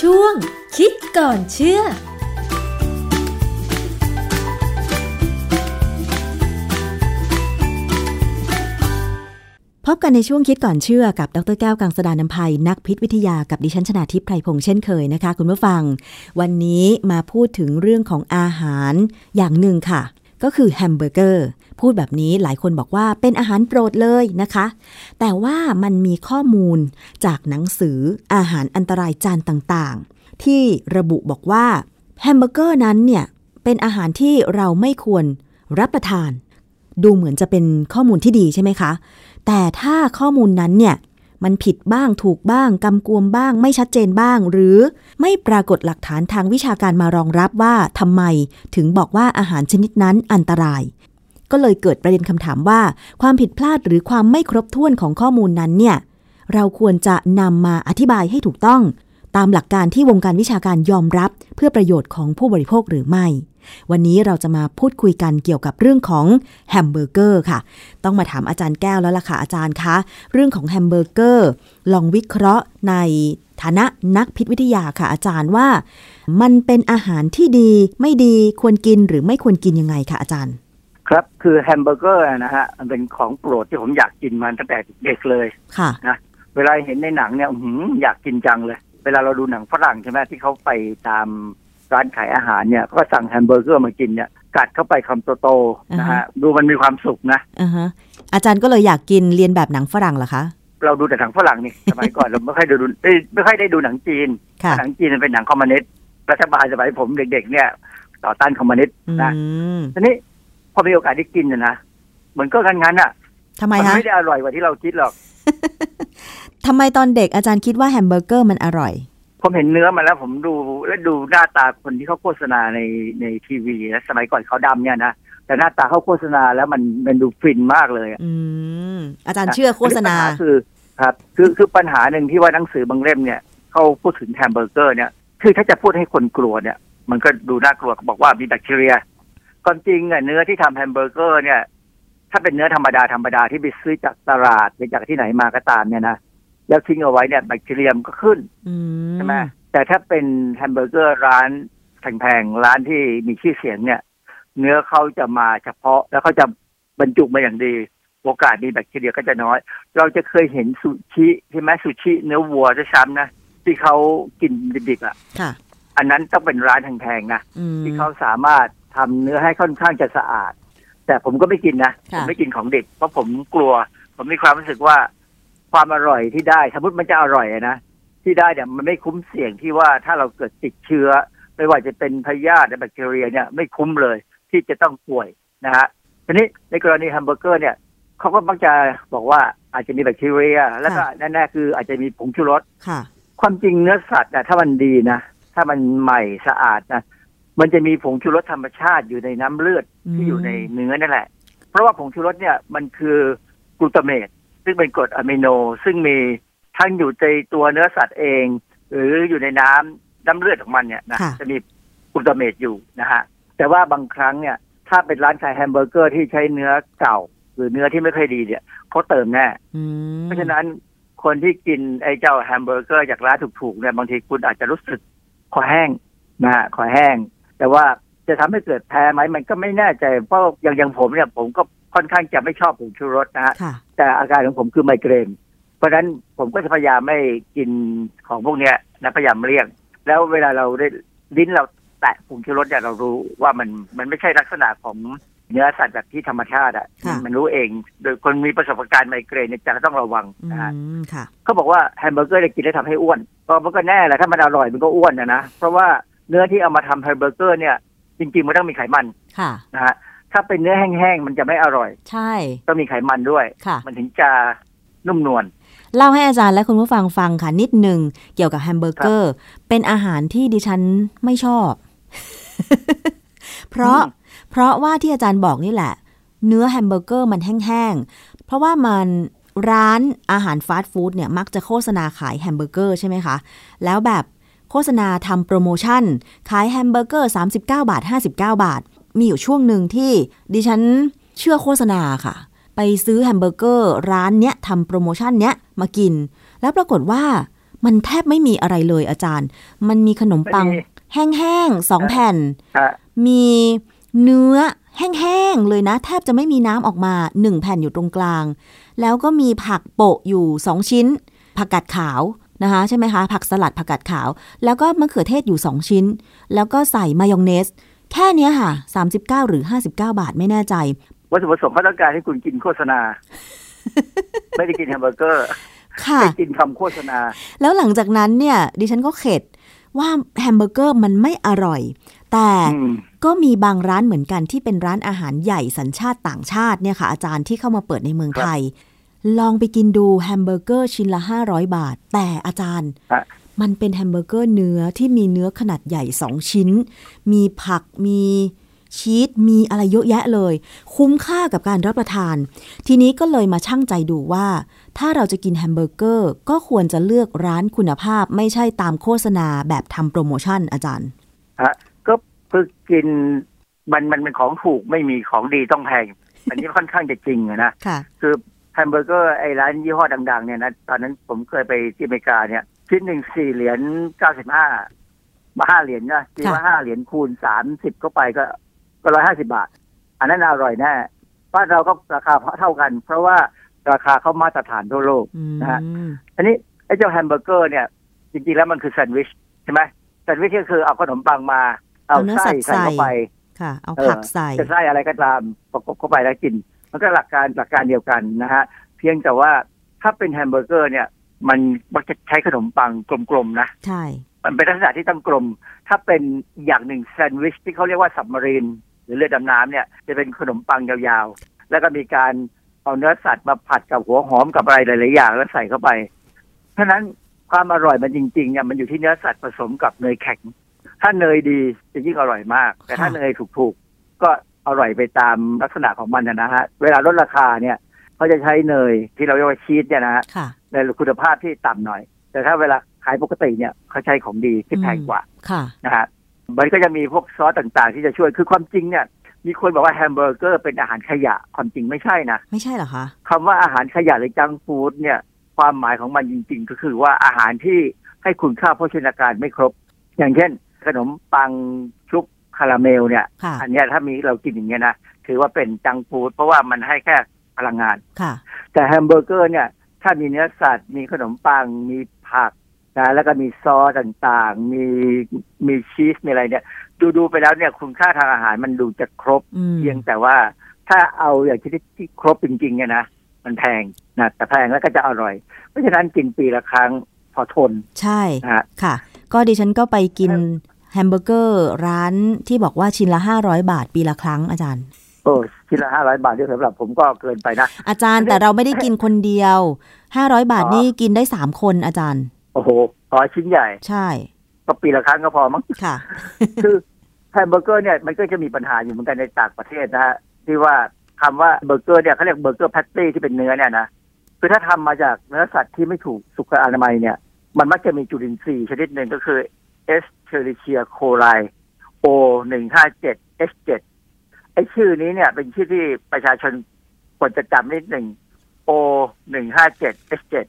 ช่วง คิดก่อนเชื่อพบกันในช่วงคิดก่อนเชื่อกับ ดรแก้วกังสดานนภัย นักพิษวิทยากับดิฉันชนาทิพย์ไพรพงษ์เช่นเคยนะคะ คุณผู้ฟัง วันนี้มาพูดถึงเรื่องของอาหารอย่างหนึ่งค่ะ ก็คือแฮมเบอร์เกอร์ พูดแบบนี้หลายคนบอกว่าเป็นอาหารโปรดเลยนะคะ แต่ว่ามันมีข้อมูลจากหนังสืออาหารอันตรายจานต่างๆ ที่ระบุบอกว่าแฮมเบอร์เกอร์นั้นเนี่ย เป็นอาหารที่เราไม่ควรรับประทาน ดูเหมือนจะเป็นข้อมูลที่ดีใช่ไหมคะ แต่ถ้าข้อมูลนั้นเนี่ย มันผิดบ้างถูกบ้าง กำกวมบ้าง ไม่ชัดเจนบ้าง หรือไม่ปรากฏหลักฐานทางวิชาการมารองรับว่าทำไมถึงบอกว่าอาหารชนิดนั้นอันตราย ก็เลยเกิดประเด็นคำถามว่า ความผิดพลาดหรือความไม่ครบถ้วนของข้อมูลนั้นเนี่ยเราควรจะนำมาอธิบายให้ถูกต้อง ตามหลักการที่วงการวิชาการยอมรับ เพื่อประโยชน์ของผู้บริโภคหรือไม่ วันนี้เราจะมาพูดคุยกันเกี่ยวกับเรื่องของแฮมเบอร์เกอร์ค่ะ ต้องมาถามอาจารย์แก้วแล้วล่ะค่ะอาจารย์คะ เรื่องของแฮมเบอร์เกอร์ลองวิเคราะห์ในฐานะนักพิษวิทยาค่ะอาจารย์ว่า มันเป็นอาหารที่ดีไม่ดีควรกินหรือไม่ควรกินยังไงคะอาจารย์ ครับคือแฮมเบอร์เกอร์นะฮะมันเป็นของโปรดที่ผมอยากกินมาตั้งแต่เด็กเลยค่ะนะเวลาเห็นในหนังเนี่ยอื้อหืออยากกินจังเลย เวลาเราดูหนังฝรั่งใช่ไหมที่เขาไปตามร้านขายอาหารเนี่ยก็สั่งแฮมเบอร์เกอร์มากินเนี่ยกัดเข้าไปคำโตๆนะฮะดูมันมีความสุขนะอ่าฮะอาจารย์ก็เลยอยากกินเลียนแบบหนังฝรั่งเหรอคะ เราดูแต่หนังฝรั่งนี่สมัยก่อนเราไม่ค่อยได้ดูเอ้ยไม่ค่อยได้ดูหนังจีนค่ะหนังจีนมันเป็นหนังคอมมิวนิสต์รัฐบาลสมัยผมเด็ก ๆ เนี่ย ต่อต้านคอมมิวนิสต์อืมนะทีนี้พอมีโอกาสได้กินเนี่ยนะเหมือนก็งั้นๆอะทำไมมันคะไม่ได้อร่อยกว่าที่เราคิดหรอก ทำไมตอนเด็กอาจารย์คิดว่าแฮมเบอร์เกอร์มันอร่อย ผมเห็นเนื้อมาแล้วผมดูและดูหน้าตาคนที่เขาโฆษณาในในทีวีนะสมัยก่อนขาวดำเนี่ยนะแต่หน้าตาเขาโฆษณาแล้วมันมันดูฟินมากเลยอะอืมอาจารย์เชื่อโฆษณาปัญหาคือครับ คือคือปัญหาหนึ่งที่ว่าหนังสือบางเล่มเนี่ยเขาพูดถึงแฮมเบอร์เกอร์เนี่ยคือถ้าจะพูดให้คนกลัวเนี่ย มันก็ดูน่ากลัวบอกว่ามีแบคทีเรียความจริงอะเนื้อที่ทำแฮมเบอร์เกอร์เนี่ย ถ้าเป็นเนื้อธรรมดาธรรมดาที่ไปซื้อจากตลาดหรือจากที่ไหนมาก็ตามเนี่ยนะ แล้วทิ้งเอาไว้เนี่ยแบคทีเรียมันก็ขึ้นอืมใช่ไหมแต่ถ้าเป็นแฮมเบอร์เกอร์ร้านแพงๆร้านที่มีชื่อเสียงเนี่ย เนื้อเขาจะมาเฉพาะแล้วเขาจะบรรจุมาอย่างดีโอกาสมีแบคทีเรียก็จะน้อย เราจะเคยเห็นซูชิใช่ไหมซูชิเนื้อวัวจะซ้ำนะที่เขากินดิบๆอะค่ะอันนั้นต้องเป็นร้านแพงๆนะอืมที่เขาสามารถทำเนื้อให้ค่อนข้างจะสะอาด แต่ผมก็ไม่กินนะผค่ะมไม่กินของดิบเพราะผมกลัว ผมมีความรู้สึกว่า ความอร่อยที่ได้ สมมติมันจะอร่อยอะนะที่ได้เนี่ยมันไม่คุ้มเสี่ยงที่ว่าถ้าเราเกิดติดเชื้อ ไม่ว่าจะเป็นพยาธิหรือแบคทีเรียเนี่ยไม่คุ้มเลยที่จะต้องป่วยนะฮะทีนี้ในกรณีแฮมเบอร์เกอร์เนี่ยเขาก็มักจะบอกว่าอาจจะมีแบคทีเรีย แล้วก็แน่ๆคืออาจจะมีผงชูรสค่ะความจริงเนื้อสัตว์นะถ้ามันดีนะ ถ้ามันใหม่สะอาดนะมันจะมีผงชูรสธรรมชาติอยู่ในน้ำเลือดอืมที่อยู่ในเนื้อนั่นแหละ เพราะว่าผงชูรสเนี่ยมันคือกลูตาเมต ซึ่งเป็นกรดอะมิโน ซึ่งมีทั้งอยู่ในตัวเนื้อสัตว์เอง หรืออยู่ในน้น้ำเลือดของมันเนี่ยนะค่ะจะมีกลูตาเมตอยู่นะฮะแต่ว่าบางครั้งเนี่ย ถ้าเป็นร้านขายแฮมเบอร์เกอร์ที่ใช้เนื้อเก่า หรือเนื้อที่ไม่ค่อยดีเนี่ยเขาเติมแน่อืมเพราะฉะนั้นคนที่กินไอ้เจ้าแฮมเบอร์เกอร์จากร้านถูกๆเนี่ยบางทีคุณอาจจะรู้สึกคอแห้งนะฮะคอแห้ง แต่ว่าจะทำให้เกิดแพ้ไหมมันก็ไม่แน่ใจเพราะอย่างอย่างผมเนี่ยผมก็ ค่อนข้างจะไม่ชอบผงชูรสนะฮะค่ะแต่อาการของผมคือไมเกรน เพราะฉะนั้นผมก็จะพยายามไม่กินของพวกเนี้ยนะพยายามเลี่ยง แล้วเวลาเราได้ลิ้นเราแตะผงชูรสเนี่ยเรารู้ว่ามันมันไม่ใช่ลักษณะของเนื้อสัตว์แบบที่ธรรมชาติอะค่ะมันรู้เอง โดยคนมีประสบการณ์ไมเกรนเนี่ยจะต้องระวังอืนะฮะมค่ะเขาบอกว่าแฮมเบอร์เกอร์เนี่ยกินแล้วทำให้อ้วนก็มันก็แน่แหละถ้ามันอร่อยมันก็อ้วนนะนะเพราะว่าเนื้อที่เอามาทำแฮมเบอร์เกอร์เนี่ยจริงๆมันต้องมีไขมันค่ะนะฮะ ถ้าเป็นเนื้อแห้งๆมันจะไม่อร่อย ใช่ต้องมีไขมันด้วยค่ะมันถึงจะนุ่มนวลเล่าให้อาจารย์และคุณผู้ฟังฟังค่ะนิดหนึ่งเกี่ยวกับแฮมเบอร์เกอร์ เป็นอาหารที่ดิฉันไม่ชอบ เพราะเพราะว่าที่อาจารย์บอกนี่แหละ เนื้อแฮมเบอร์เกอร์มันแห้งๆ เพราะว่ามันร้านอาหารฟาสต์ฟู้ดเนี่ยมักจะโฆษณาขายแฮมเบอร์เกอร์ใช่ไหมคะ แล้วแบบโฆษณาทำโปรโมชั่น ขายแฮมเบอร์เกอร์ 39 บาท 59 บาท มีอยู่ช่วงหนึ่งที่ดิฉันเชื่อโฆษณาค่ะ ไปซื้อแฮมเบอร์เกอร์ร้านเนี้ยทำโปรโมชั่นเนี้ยมากิน แล้วปรากฏว่ามันแทบไม่มีอะไรเลยอาจารย์ มันมีขนมปังไม่มีแห้งๆสองแผ่นฮะมีเนื้อแห้งๆเลยนะ แทบจะไม่มีน้ำออกมาหนึ่งแผ่นอยู่ตรงกลาง แล้วก็มีผักโปะอยู่สองชิ้น ผักกาดขาวนะคะใช่ไหมคะ ผักสลัดผักกาดขาว แล้วก็มะเขือเทศอยู่สองชิ้น แล้วก็ใส่มายองเนส แค่เนี้ยค่ะ 39 หรือ 59 บาทไม่แน่ใจ วัตถุประสงค์เขาต้องการให้คุณกินโฆษณา ไม่ได้กินแฮมเบอร์เกอร์ค่ะไม่กินคำโฆษณา แล้วหลังจากนั้นเนี่ย ดิฉันก็เข็ดว่าแฮมเบอร์เกอร์มันไม่อร่อย แต่อืมก็มีบางร้านเหมือนกันที่เป็นร้านอาหารใหญ่สัญชาติต่างชาติเนี่ยค่ะ อาจารย์ที่เข้ามาเปิดในเมืองไทย ลองไปกินดูแฮมเบอร์เกอร์ชิ้นละ 500 บาท แต่อาจารย์ฮะ มันเป็นแฮมเบอร์เกอร์เนื้อที่มีเนื้อขนาดใหญ่2ชิ้น มีผักมีชีสมีอะไรเยอะแยะเลย คุ้มค่ากับการรับประทาน ทีนี้ก็เลยมาชั่งใจดูว่า ถ้าเราจะกินแฮมเบอร์เกอร์ก็ควรจะเลือกร้านคุณภาพไม่ใช่ตามโฆษณาแบบทำโปรโมชั่นอาจารย์ฮะก็คือกินมันมันเป็นของถูกไม่มีของดีต้องแพง อันนี้ค่อนข้างจะจริงอะนะค่ะคือแฮมเบอร์เกอร์ไอ้ร้านยี่ห้อดัง ๆ เนี่ยนะตอนนั้นผมเคยไปที่อเมริกาเนี่ย ชิ้นหนึ่งสี่เหรียญเก้าสิบห้ามาห้าเหรียญนะที่ว่าห้าเหรียญคูณสามสิบเข้าไปก็ก็ร้อยห้าสิบบาท อันนั้นอร่อยแน่บ้านเราก็ราคาเท่ากัน เพราะว่าราคาเขามาตรฐานทั่วโลกอืมนะฮะอันนี้ไอ้เจ้าแฮมเบอร์เกอร์เนี่ย จริงๆแล้วมันคือแซนด์วิชใช่ไหมแซนด์วิชก็คือเอาขนมปังมา เอาเอาเนื้อไส้สัตว์ใส่เข้าไปค่ะ เอาเออผักใส่จะไส้อะไรก็ตามประกบเข้าไปแล้วกิน มันก็หลักการหลักการเดียวกันนะฮะ เพียงแต่ว่าถ้าเป็นแฮมเบอร์เกอร์เนี่ย มันมักจะใช้ขนมปังกลมๆนะ ใช่ มันเป็นลักษณะที่ต้องกลม ถ้าเป็นอย่างหนึ่งแซนด์วิชที่เขาเรียกว่า submarine หรือเรือดำน้ำเนี่ย จะเป็นขนมปังยาวๆ แล้วก็มีการเอาเนื้อสัตว์มาผัดกับหัวหอมกับอะไรหลายๆอย่างแล้วใส่เข้าไป เพราะฉะนั้นความอร่อยมันจริงๆเนี่ยมันอยู่ที่เนื้อสัตว์ผสมกับเนยแข็ง ถ้าเนยดีจะยิ่งอร่อยมาก แต่ถ้าค่ะเนยถูกๆก็อร่อยไปตามลักษณะของมันนะนะฮะ เวลาลดราคาเนี่ย เขาจะใช้เนยที่เราเรียกว่าชีสเนี่ยนะฮะค่ะในคุณภาพที่ต่ำหน่อย แต่ถ้าเวลาขายปกติเนี่ยเขาใช้ของดีที่แพงกว่าค่ะนะฮะมันก็จะมีพวกซอสต่างๆ ที่จะช่วยคือความจริงเนี่ยมีคนบอกว่าแฮมเบอร์เกอร์เป็นอาหารขยะความจริงไม่ใช่นะ ไม่ใช่เหรอคะคำว่าอาหารขยะหรือจังฟู้ดเนี่ย ความหมายของมันจริง ๆ ก็คือว่าอาหารที่ให้คุณค่าโภชนาการไม่ครบ อย่างเช่น ขนมปังชุบคาราเมลเนี่ยค่ะอันเนี้ยถ้ามีเรากินอย่างเงี้ยนะ ถือว่าเป็นจังฟู้ดเพราะว่ามันให้แค่ พลังงานค่ะ แต่แฮมเบอร์เกอร์เนี่ย ถ้ามีเนื้อสัตว์ มีขนมปัง มีผักนะแล้วก็มีซอสต่างๆ มีมีชีส มีอะไรเนี่ย ดูดูๆไปแล้วเนี่ยคุณค่าทางอาหารมันดูจะครบอืมเพียงแต่ว่าถ้าเอาอย่างที่ที่ครบจริงๆเนี่ยนะมันแพงนะแต่แพงแล้วก็จะอร่อย เพราะฉะนั้นกินปีละครั้งพอทน ใช่นะฮะค่ะ ก็ดิฉันก็ไปกินครับแฮมเบอร์เกอร์ร้านที่บอกว่าชิ้นละ500บาทปีละครั้งอาจารย์ โอ้ชิ้นละห้าร้อยบาทที่สำหรับผมก็เกินไปนะ อาจารย์แต่เราไม่ได้กินคนเดียว500บาทอ๋อนี่กินได้3คนอาจารย์ โอ้โหพอชิ้นใหญ่ ใช่ ก็ปีละครั้งก็พอมั้งค่ะ คือแฮมเบอร์เกอร์เนี่ยมันก็จะมีปัญหาอยู่เหมือนกันในต่างประเทศนะฮะที่ว่าคำว่าเบอร์เกอร์เนี่ยเขาเรียก burger patty ที่เป็นเนื้อเนี่ยนะคือถ้าทำมาจากเนื้อสัตว์ที่ไม่ถูกสุขอนามัยเนี่ย มันมักจะมีจุลินทรีย์ชนิดหนึ่งก็คือ S. c h e r i c i a coli O หนึ่งห้าเจ็ด H เจ็ดไอชื่อนี้เนี่ย เป็นชื่อที่ประชาชนควรจะจำนิดหนึ่ง O หนึ่งห้าเจ็ด H เจ็ด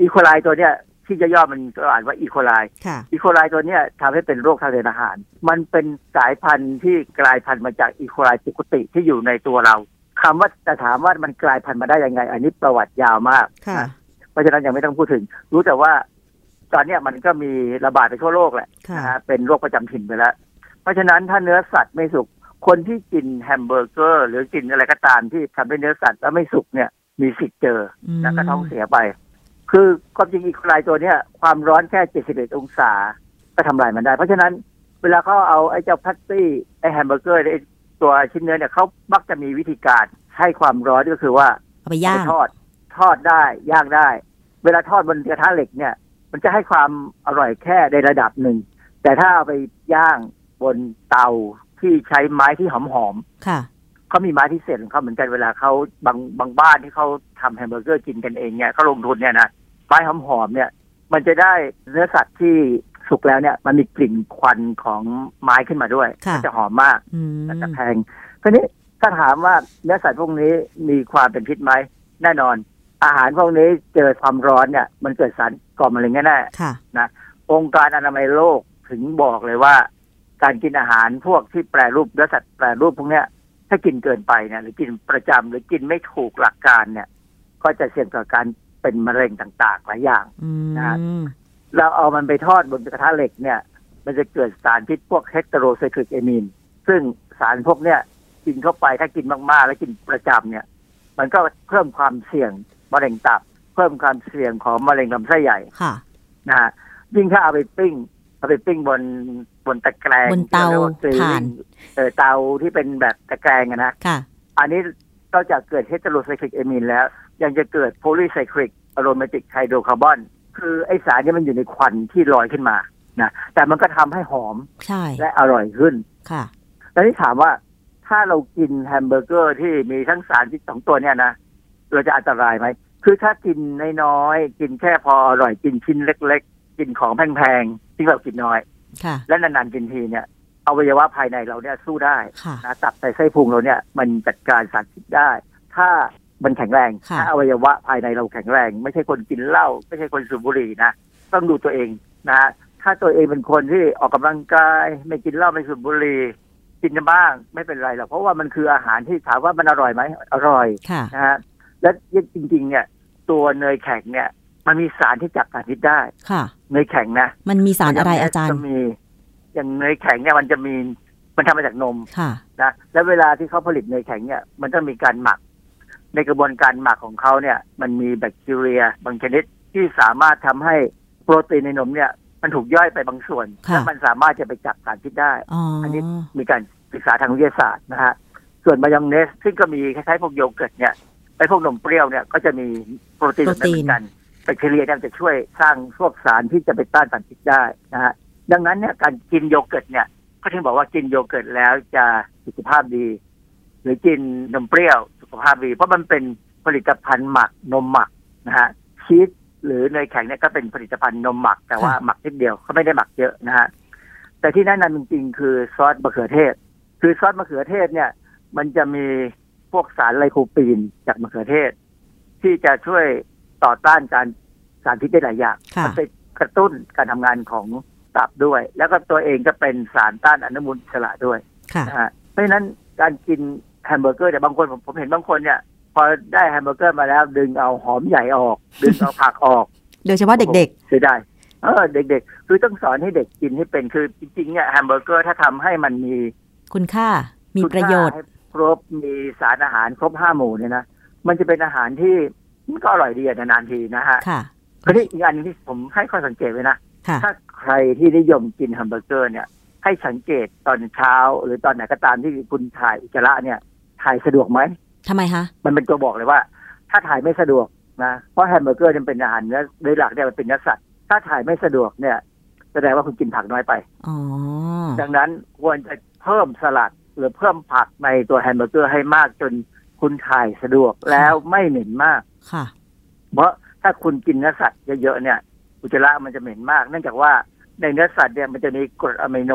อีโคไลตัวเนี้ยที่จะย่อมันก็อ่านว่าอีโคไลค่ะอีโคไลตัวเนี้ยทำให้เป็นโรคทางเดินอาหาร มันเป็นสายพันธุ์ที่กลายพันธุ์มาจากอีโคไลปกติที่อยู่ในตัวเราคำว่าจะถามว่ามันกลายพันธุ์มาได้ยังไง อันนี้ประวัติยาวมากค่ะนะเพราะฉะนั้นยังไม่ต้องพูดถึง รู้แต่ว่าตอนเนี้ยมันก็มีระบาดไปทั่วโลกแหละค่ะนะฮะเป็นโรคประจำถิ่นไปแล้ว เพราะฉะนั้นถ้าเนื้อสัตว์ไม่สุก คนที่กินแฮมเบอร์เกอร์ หรือกินอะไรก็ตามที่ทำด้วยเนื้อสัตว์แล้วไม่สุกเนี่ยมีสิทธิ์เจออืมแล้วก็ท้องเสียไป คือความจริงอีโคไลตัวเนี้ยความร้อนแค่ 71 องศา ก็ทำลายมันได้ เพราะฉะนั้นเวลาเขาเอาไอ้เจ้า patty ไอ้แฮมเบอร์เกอร์ไอ้ตัวชิ้นเนื้อเนี่ยเขามักจะมีวิธีการให้ความร้อนก็คือว่าเอาไปย่างเอทอดทอดได้ย่างได้ เวลาทอดบนกระทะเหล็กเนี่ย มันจะให้ความอร่อยแค่ในระดับหนึ่งแต่ถ้าเอาไปย่างบนเตา ที่ใช้ไม้ที่หอมๆค่ะเขามีไม้พิเศษของเขาเหมือนกันเวลาเขาบางบางบ้านที่เขาทำแฮมเบอร์เกอร์กินกันเองเนี่ยเขาลงทุนเนี่ยนะไม้หอมๆเนี่ย มันจะได้เนื้อสัตว์ที่สุกแล้วเนี่ย มันมีกลิ่นควันของไม้ขึ้นมาด้วยค่ะมันจะหอมมากอืมแต่จะแพงคราวนี้ถ้าถามว่าเนื้อสัตว์พวกนี้มีความเป็นพิษไหมแน่นอน อาหารพวกนี้เจอความร้อนเนี่ย มันเกิดสารก่อมะเร็งแน่ค่ะๆนะองค์การอนามัยโลกถึงบอกเลยว่า การกินอาหารพวกที่แปรรูปเนื้อสัตว์แปรรูปพวกเนี้ย ถ้ากินเกินไปเนี่ยหรือกินประจำหรือกินไม่ถูกหลักการเนี่ย ก็จะเสี่ยงต่อการเป็นมะเร็งต่างๆหลายอย่างอืนะมเราเอามันไปทอดบนกระทะเหล็กเนี่ย มันจะเกิดสารพิษพวกเฮตโรไซคลิกเอมีนซึ่งสารพวกเนี้ยกินเข้าไปถ้ากินมากๆ แล้วกินประจำเนี่ย มันก็เพิ่มความเสี่ยงมะเร็งตับ เพิ่มความเสี่ยงของมะเร็งลำไส้ใหญ่ค่ะนะฮะยิ่งถ้าเอาไปปิ้งเอาไปปิ้งบนบนตะแกรงบนเตาที่รรียกว่ grilling ถ่านเออเตาที่เป็นแบบตะแกรงอะนะค่ะ อันนี้นอกจากเกิด heterocyclic amine แล้ว ยังจะเกิด polycyclic aromatic hydrocarbon คือไอ้สารเนี้ยมันอยู่ในควันที่ลอยขึ้นมานะแต่มันก็ทำให้หอมใช่และอร่อยขึ้นค่ะ แล้วที่ถามว่าถ้าเรากินแฮมเบอร์เกอร์ที่มีทั้งสารที่สองตัวเนี่ยนะเราจะอันตรายไหมคือถ้ากินน้อยๆกินแค่พออร่อยกินชิ้นเล็ก ๆ กินของแพงๆที่เรากินน้อยค่ะ และนานๆกินทีเนี่ยอวัยวะภายในเราเนี่ยสู้ได้ค่ะนะตับไตไส้พุงเราเนี่ยมันจัดการสารพิษได้ ถ้ามันแข็งแรงค่ะถ้าอวัยวะภายในเราแข็งแรง ไม่ใช่คนกินเหล้าไม่ใช่คนสูบบุหรี่นะต้องดูตัวเองนะถ้าตัวเองเป็นคนที่ออกกำลังกาย ไม่กินเหล้าไม่สูบบุหรี่กินบ้างไม่เป็นไรหรอกเพราะว่ามันคืออาหารที่ถามว่ามันอร่อยไหมอร่อยค่ะนะฮะและจริงๆเนี่ยตัวเนยแข็งเนี่ย มันมีสารที่จับสารพิษได้ค่ะเนยแข็งนะมันมีสารอะไรอาจารย์จะมีอย่างเนยแข็งเนี่ยมันจะมีมันทำมาจากนมค่ะนะแล้วเวลาที่เขาผลิตเนยแข็งเนี่ย มันต้องมีการหมัก ในกระบวนการหมักของเขาเนี่ย มันมีแบคทีเรีย บางชนิดที่สามารถทำให้โปรตีนในนมเนี่ย มันถูกย่อยไปบางส่วนค่ะและมันสามารถจะไปจับสารพิษได้อ๋ออันนี้มีการศึกษาทางวิทยาศาสตร์นะฮะส่วนมายองเนส ซึ่งก็มีคล้ายๆพวกโยเกิร์ตเนี่ยไอ้พวกนมเปรี้ยวเนี่ยก็จะมีโปรตีนแบบนั้นเหมือนกันแบ คทีเรียเนี่ยจะช่วยสร้างพวกสารที่จะไปต้านสารพิษได้นะฮะดังนั้นเนี่ยการกินโยเกิร์ตเนี่ย ก็ถึงบอกว่ากินโยเกิร์ตแล้วจะสุขภาพดี หรือกินนมเปรี้ยวสุขภาพดี เพราะมันเป็นผลิตภัณฑ์หมักนมหมักนะฮะชีสหรือเนยแข็งเนี่ยก็เป็นผลิตภัณฑ์นมหมักแต่ว่าหมักนิดเดียวเขาไม่ได้หมักเยอะนะฮะแต่ที่แนะนำจริงๆ คือซอสมะเขือเทศ คือซอสมะเขือเทศเนี่ย มันจะมีพวกสารไลโคปีนจากมะเขือเทศ ที่จะช่วย ต่อต้านการสารพิษได้หลายอย่างค่ะมันไปกระตุ้นการทำงานของตับด้วย แล้วก็ตัวเองก็เป็นสารต้านอนุมูลอิสระด้วยค่ะนะฮะเพราะฉะนั้นการกินแฮมเบอร์เกอร์แต่บางคนผมผมเห็นบางคนเนี่ย พอได้แฮมเบอร์เกอร์มาแล้ว ดึงเอาหอมใหญ่ออก ดึงเอาผักออก โดยเฉพาะเด็กเสียดายเออเด็ก ๆ คือต้องสอนให้เด็กกินให้เป็นคือจริงๆเนี่ยแฮมเบอร์เกอร์ถ้าทำให้มันมีๆคุณค่ามีคุณประโยชน์ค่าให้ครบมีสารอาหารครบห้าหมู่เนี่ยนะมันจะเป็นอาหารที่ มันก็อร่อยดีอะนานๆทีนะฮะค่ะคราวนี้อีกอันหนึ่งที่ผมให้ข้อสังเกตไว้นะค่ะถ้าใครที่นิยมกินแฮมเบอร์เกอร์เนี่ย ให้สังเกตตอนเช้า หรือตอนไหนก็ตามที่คุณถ่ายอุจจาระเนี่ย ถ่ายสะดวกไหมทำไมคะมันเป็นตัวบอกเลยว่า ถ้าถ่ายไม่สะดวกนะเพราะแฮมเบอร์เกอร์เนี่ยเป็นอาหารเนื้อโดยหลักเนี่ยมันเป็นเนื้อสัตว์ถ้าถ่ายไม่สะดวกเนี่ยแสดงว่าคุณกินผักน้อยไปอ๋อดังนั้นควรจะเพิ่มสลัดหรือเพิ่มผักในตัวแฮมเบอร์เกอร์ให้มากจนคุณถ่ายสะดวกแล้วไม่เหม็นมาก ค่ะ เพราะถ้าคุณกินเนื้อสัตว์เยอะๆเนี่ย อุจจาระมันจะเหม็นมาก เนื่องจากว่าในเนื้อสัตว์เนี่ยมันจะมีกรดอะมิโน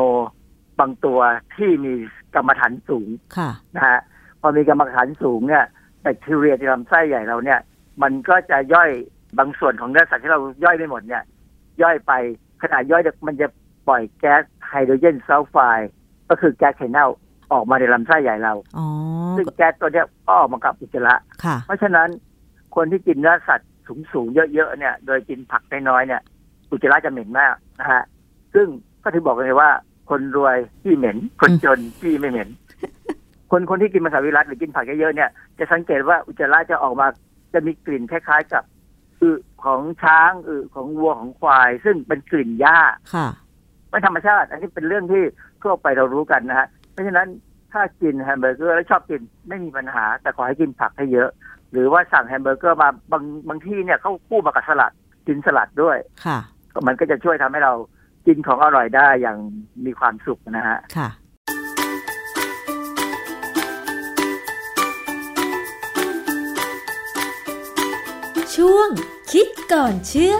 บางตัวที่มีกรรมฐานสูงค่ะนะฮะพอมีกรรมฐานสูงเนี่ยแบคทีเรียในลำไส้ใหญ่เราเนี่ย มันก็จะย่อยบางส่วนของเนื้อสัตว์ที่เราย่อยไม่หมดเนี่ย ย่อยไปขณะย่อยเนี่ยมันจะปล่อยแก๊สไฮโดรเจนซัลไฟด์ก็คือแก๊สไข่เน่าออกมาในลำไส้ใหญ่เราอ๋อซึ่งแก๊สตัวเนี้ยก็ออกมากับอุจจาระค่ะเพราะฉะนั้น คนที่กินเนื้อสัตว์สูงๆเยอะๆเนี่ย โดยกินผักน้อยๆเนี่ยอุจจาระจะเหม็นมากนะฮะ ซึ่งก็ถึงบอกเลยว่า คนรวยที่เหม็น คนจนที่ไม่เหม็น คนคนที่กินมังสวิรัตหรือกินผักเยอะๆเนี่ย จะสังเกตว่าอุจจาระจะออกมาจะมีกลิ่นคล้ายๆกับอึของช้างอึของวัวของควาย ซึ่งเป็นกลิ่นหญ้าค่ะไม่ธรรมชาติ อันนี้เป็นเรื่องที่ทั่วไปเรารู้กันนะฮะเพราะฉะนั้นถ้ากินแฮมเบอร์เกอร์แล้วชอบกินไม่มีปัญหา แต่ขอให้กินผักให้เยอะ หรือว่าสั่งแฮมเบอร์เกอร์มาบางบางที่เนี่ยเขาคู่มากับสลัดกินสลัดด้วยค่ะ มันก็จะช่วยทำให้เรากินของอร่อยได้อย่างมีความสุขนะฮะค่ะ ช่วงคิดก่อนเชื่อ